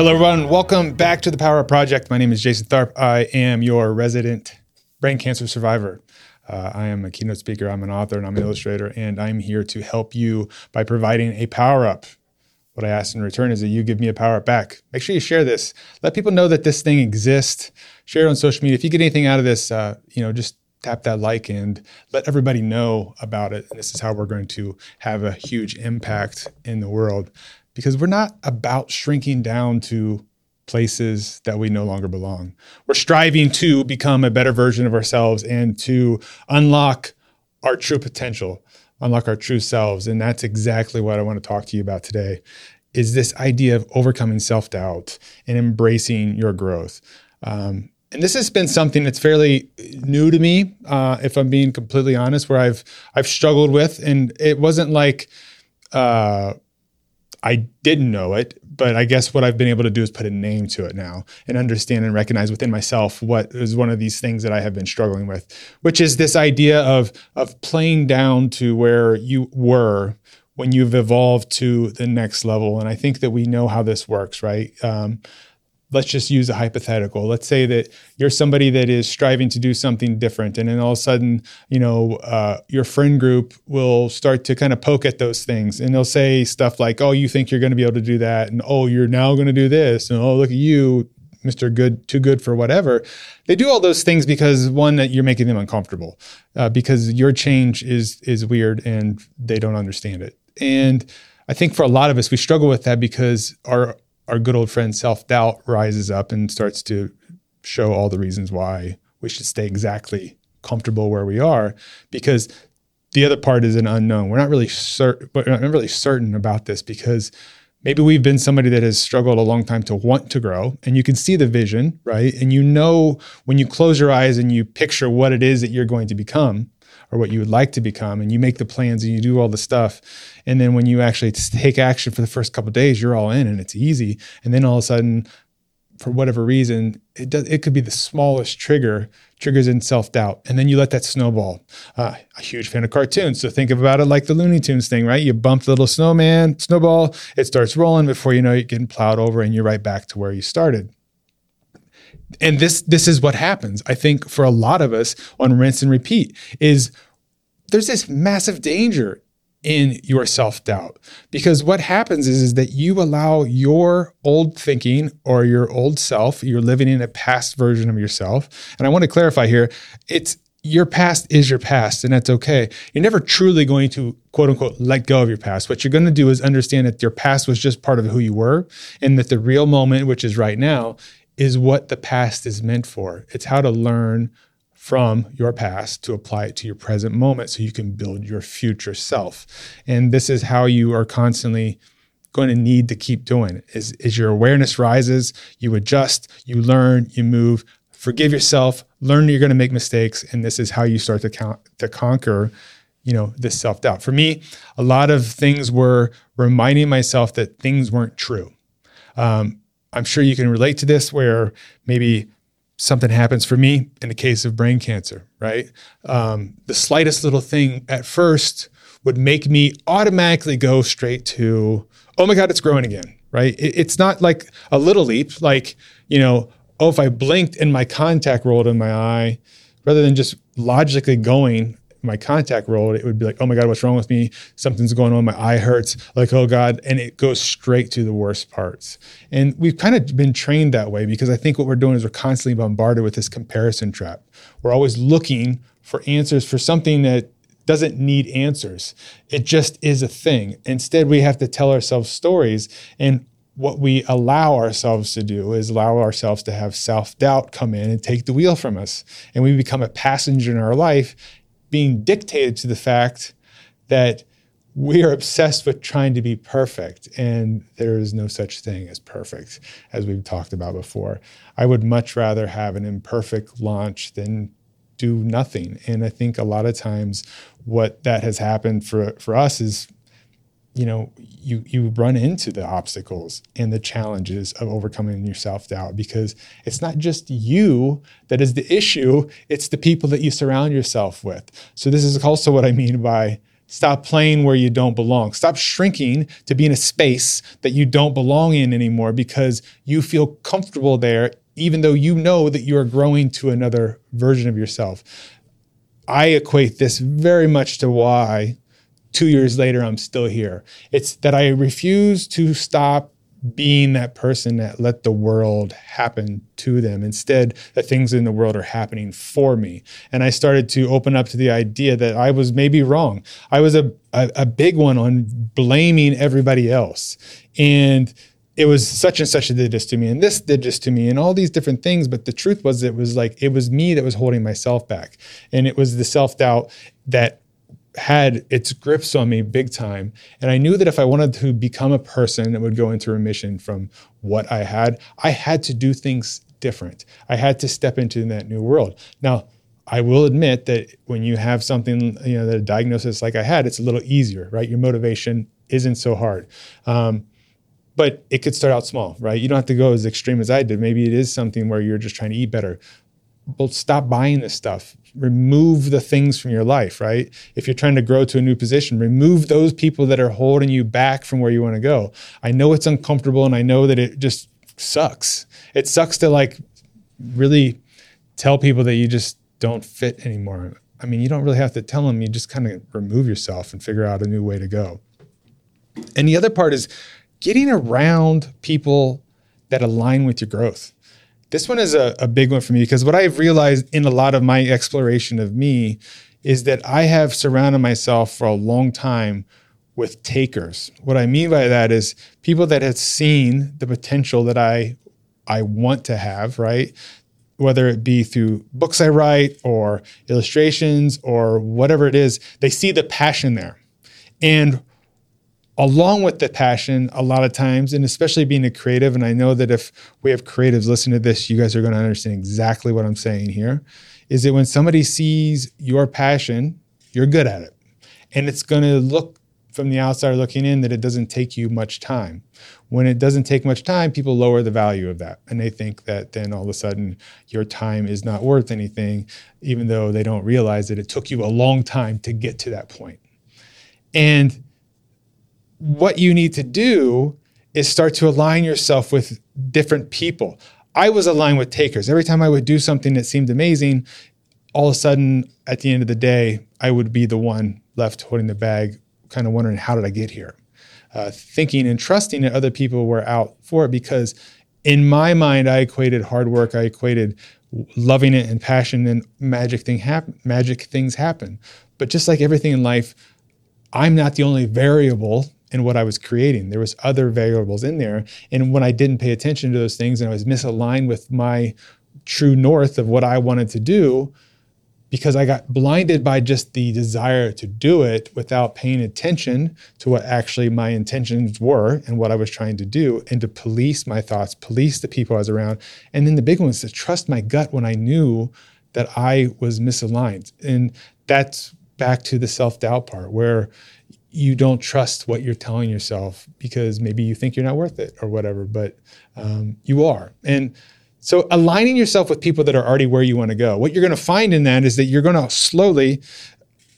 Hello, everyone. Welcome back to the Power Up Project. My name is Jason Tharp. I am your resident brain cancer survivor. Uh, I am a keynote speaker, I'm an author, and I'm an illustrator, and I'm here to help you by providing a power up. What I ask in return is that you give me a power up back. Make sure you share this. Let people know that this thing exists. Share it on social media. If you get anything out of this, uh, you know, just tap that like and let everybody know about it. And this is how we're going to have a huge impact in the world because we're not about shrinking down to places that we no longer belong. We're striving to become a better version of ourselves and to unlock our true potential, unlock our true selves. And that's exactly what I want to talk to you about today is this idea of overcoming self-doubt and embracing your growth. Um, and this has been something that's fairly new to me, uh, if I'm being completely honest, where I've I've struggled with, and it wasn't like uh, I didn't know it, but I guess what I've been able to do is put a name to it now and understand and recognize within myself what is one of these things that I have been struggling with, which is this idea of of playing down to where you were when you've evolved to the next level. And I think that we know how this works, right? Um, let's just use a hypothetical. Let's say that you're somebody that is striving to do something different, and then all of a sudden, you know, uh, your friend group will start to kind of poke at those things, and they'll say stuff like, "Oh, you think you're going to be able to do that?" and "Oh, you're now going to do this," and "Oh, look at you." Mr. Good, too good for whatever. They do all those things because one that you're making them uncomfortable, uh, because your change is is weird and they don't understand it. And I think for a lot of us, we struggle with that because our our good old friend self doubt rises up and starts to show all the reasons why we should stay exactly comfortable where we are because the other part is an unknown. We're not really certain, but not really certain about this because maybe we've been somebody that has struggled a long time to want to grow and you can see the vision, right? And you know when you close your eyes and you picture what it is that you're going to become, or what you would like to become and you make the plans and you do all the stuff and then when you actually take action for the first couple days you're all in and it's easy and then all of a sudden for whatever reason it does it could be the smallest trigger triggers in self-doubt and then you let that snowball. Uh, a huge fan of cartoons so think about it like the looney tunes thing right? You bump the little snowman snowball it starts rolling before you know you're getting plowed over and you're right back to where you started and this this is what happens i think for a lot of us on rinse and repeat is there's this massive danger in your self-doubt because what happens is, is that you allow your old thinking or your old self you're living in a past version of yourself and i want to clarify here it's your past is your past and that's okay. You're never truly going to quote unquote let go of your past. What you're going to do is understand that your past was just part of who you were and that the real moment, which is right now, is what the past is meant for. It's how to learn from your past to apply it to your present moment so you can build your future self. And this is how you are constantly going to need to keep doing it. As, as your awareness rises, you adjust, you learn, you move, forgive yourself, learn you're going to make mistakes, and this is how you start to count, to conquer you know this self-doubt for me a lot of things were reminding myself that things weren't true um, I'm sure you can relate to this where maybe something happens for me in the case of brain cancer, right? Um, the slightest little thing at first would make me automatically go straight to, oh my God, it's growing again, right? It, it's not like a little leap, like, you know, oh, if I blinked and my contact rolled in my eye, rather than just logically going, my contact rolled, it would be like, oh my God, what's wrong with me? Something's going on. My eye hurts. Like, oh God. And it goes straight to the worst parts. And we've kind of been trained that way because I think what we're doing is we're constantly bombarded with this comparison trap. We're always looking for answers for something that doesn't need answers. It just is a thing. Instead, we have to tell ourselves stories. And what we allow ourselves to do is allow ourselves to have self doubt come in and take the wheel from us. And we become a passenger in our life being dictated to the fact that we are obsessed with trying to be perfect, and there is no such thing as perfect, as we've talked about before. I would much rather have an imperfect launch than do nothing. And I think a lot of times what that has happened for, for us is you know you you run into the obstacles and the challenges of overcoming your self-doubt because it's not just you that is the issue it's the people that you surround yourself with so this is also what i mean by Stop playing where you don't belong. Stop shrinking to be in a space that you don't belong in anymore because you feel comfortable there, even though you know that you are growing to another version of yourself. I equate this very much to why two years later I'm still here. It's that I refuse to stop being that person that let the world happen to them. Instead, the things in the world are happening for me. And I started to open up to the idea that I was maybe wrong. I was a, a, a big one on blaming everybody else. And it was such and such did this to me and this did this to me and all these different things but the truth was it was like it was me that was holding myself back and it was the self-doubt that had its grips on me big time. And I knew that if I wanted to become a person that would go into remission from what I had, I had to do things different. I had to step into that new world. Now, I will admit that when you have something, you know, that a diagnosis like I had, it's a little easier, right? Your motivation isn't so hard. Um, but it could start out small, right? You don't have to go as extreme as I did. Maybe it is something where you're just trying to eat better. Well, stop buying this stuff remove the things from your life, right? If you're trying to grow to a new position, remove those people that are holding you back from where you want to go. I know it's uncomfortable and I know that it just sucks. It sucks to like really tell people that you just don't fit anymore. I mean, you don't really have to tell them, you just kind of remove yourself and figure out a new way to go. And the other part is getting around people that align with your growth. This one is a, a big one for me because what I've realized in a lot of my exploration of me is that I have surrounded myself for a long time with takers. What I mean by that is people that have seen the potential that I I want to have, right? Whether it be through books I write or illustrations or whatever it is, they see the passion there. And along with the passion a lot of times and especially being a creative and i know that if we have creatives listening to this you guys are going to understand exactly what i'm saying here is that when somebody sees your passion you're good at it. And it's going to look from the outside looking in that it doesn't take you much time. When it doesn't take much time people lower the value of that and they think that then all of a sudden your time is not worth anything even though they don't realize that it took you a long time to get to that point. And what you need to do is start to align yourself with different people. I was aligned with takers. Every time I would do something that seemed amazing, all of a sudden at the end of the day, I would be the one left holding the bag, kind of wondering, how did I get here? Uh, thinking and trusting that other people were out for it because in my mind, I equated hard work, I equated loving it and passion, and magic thing. Magic things happen. But just like everything in life, I'm not the only variable in what I was creating. There was other variables in there. And when I didn't pay attention to those things and I was misaligned with my true north of what I wanted to do, because I got blinded by just the desire to do it without paying attention to what actually my intentions were and what I was trying to do, and to police my thoughts, police the people I was around. And then the big one was to trust my gut when I knew that I was misaligned. And that's back to the self doubt part where you don't trust what you're telling yourself because maybe you think you're not worth it or whatever, but um, you are. And so aligning yourself with people that are already where you want to go, what you're going to find in that is that you're going to slowly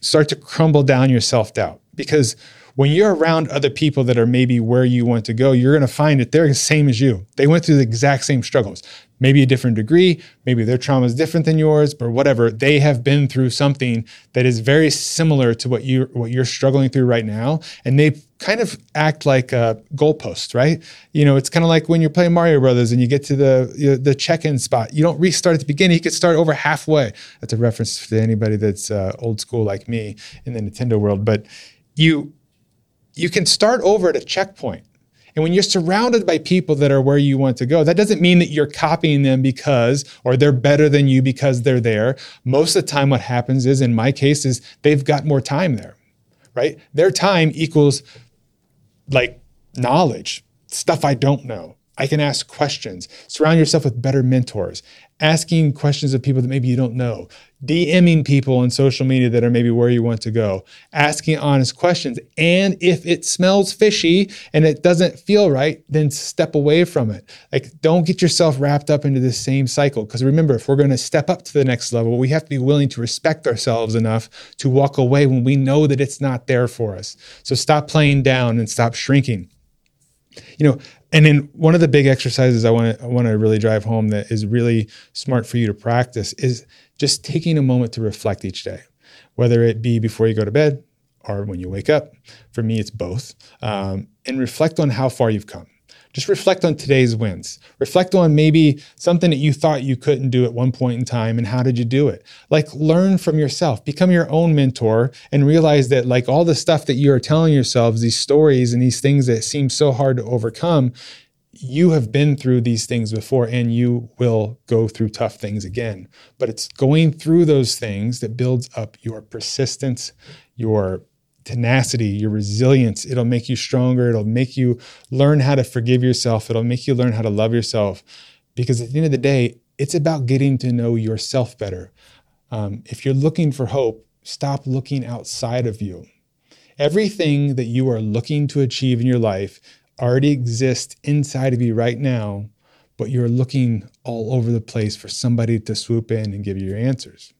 start to crumble down your self doubt because when you're around other people that are maybe where you want to go, you're going to find that they're the same as you. They went through the exact same struggles, maybe a different degree, maybe their trauma is different than yours, but whatever. They have been through something that is very similar to what you what you're struggling through right now, and they kind of act like a goalpost, right? You know, it's kind of like when you're playing Mario Brothers and you get to the you know, the check-in spot. You don't restart at the beginning; you could start over halfway. That's a reference to anybody that's uh, old school like me in the Nintendo world, but you you can start over at a checkpoint. And when you're surrounded by people that are where you want to go, that doesn't mean that you're copying them because, or they're better than you because they're there. Most of the time, what happens is, in my case, is they've got more time there, right? Their time equals like knowledge, stuff I don't know. I can ask questions. Surround yourself with better mentors. Asking questions of people that maybe you don't know. DMing people on social media that are maybe where you want to go. Asking honest questions. And if it smells fishy and it doesn't feel right, then step away from it. Like, don't get yourself wrapped up into the same cycle. Because remember, if we're going to step up to the next level, we have to be willing to respect ourselves enough to walk away when we know that it's not there for us. So stop playing down and stop shrinking you know and then one of the big exercises i want to want to really drive home that is really smart for you to practice is just taking a moment to reflect each day whether it be before you go to bed or when you wake up. For me it's both. Um, and reflect on how far you've come just reflect on today's wins. Reflect on maybe something that you thought you couldn't do at one point in time and how did you do it? Like learn from yourself, become your own mentor and realize that like all the stuff that you are telling yourselves, these stories and these things that seem so hard to overcome, you have been through these things before and you will go through tough things again. But it's going through those things that builds up your persistence, your tenacity, your resilience. It'll make you stronger. It'll make you learn how to forgive yourself. It'll make you learn how to love yourself. Because at the end of the day, it's about getting to know yourself better. Um, if you're looking for hope, stop looking outside of you. Everything that you are looking to achieve in your life already exists inside of you right now, but you're looking all over the place for somebody to swoop in and give you your answers.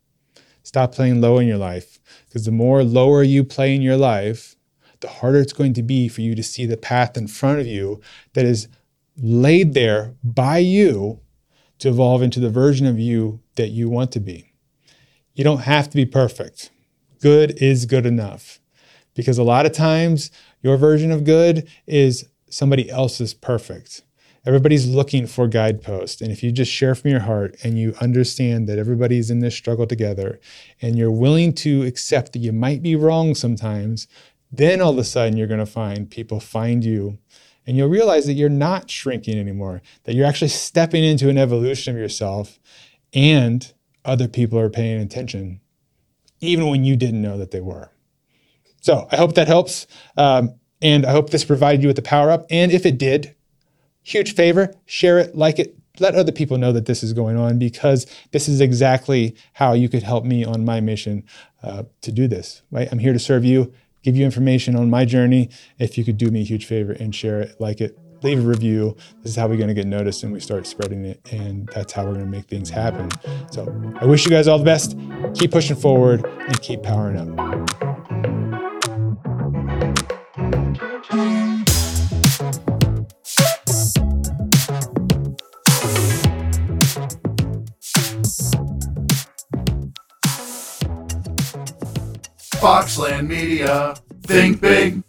Stop playing low in your life because the more lower you play in your life, the harder it's going to be for you to see the path in front of you that is laid there by you to evolve into the version of you that you want to be. You don't have to be perfect. Good is good enough. Because a lot of times, your version of good is somebody else's perfect. Everybody's looking for guideposts. And if you just share from your heart and you understand that everybody's in this struggle together and you're willing to accept that you might be wrong sometimes, then all of a sudden you're going to find people find you and you'll realize that you're not shrinking anymore, that you're actually stepping into an evolution of yourself and other people are paying attention, even when you didn't know that they were. So I hope that helps. Um, and I hope this provided you with the power up. And if it did, huge favor, share it, like it, let other people know that this is going on because this is exactly how you could help me on my mission uh, to do this. Right? I'm here to serve you, give you information on my journey. If you could do me a huge favor and share it, like it, leave a review. This is how we're going to get noticed and we start spreading it. And that's how we're going to make things happen. So I wish you guys all the best. Keep pushing forward and keep powering up. Foxland Media. Think big.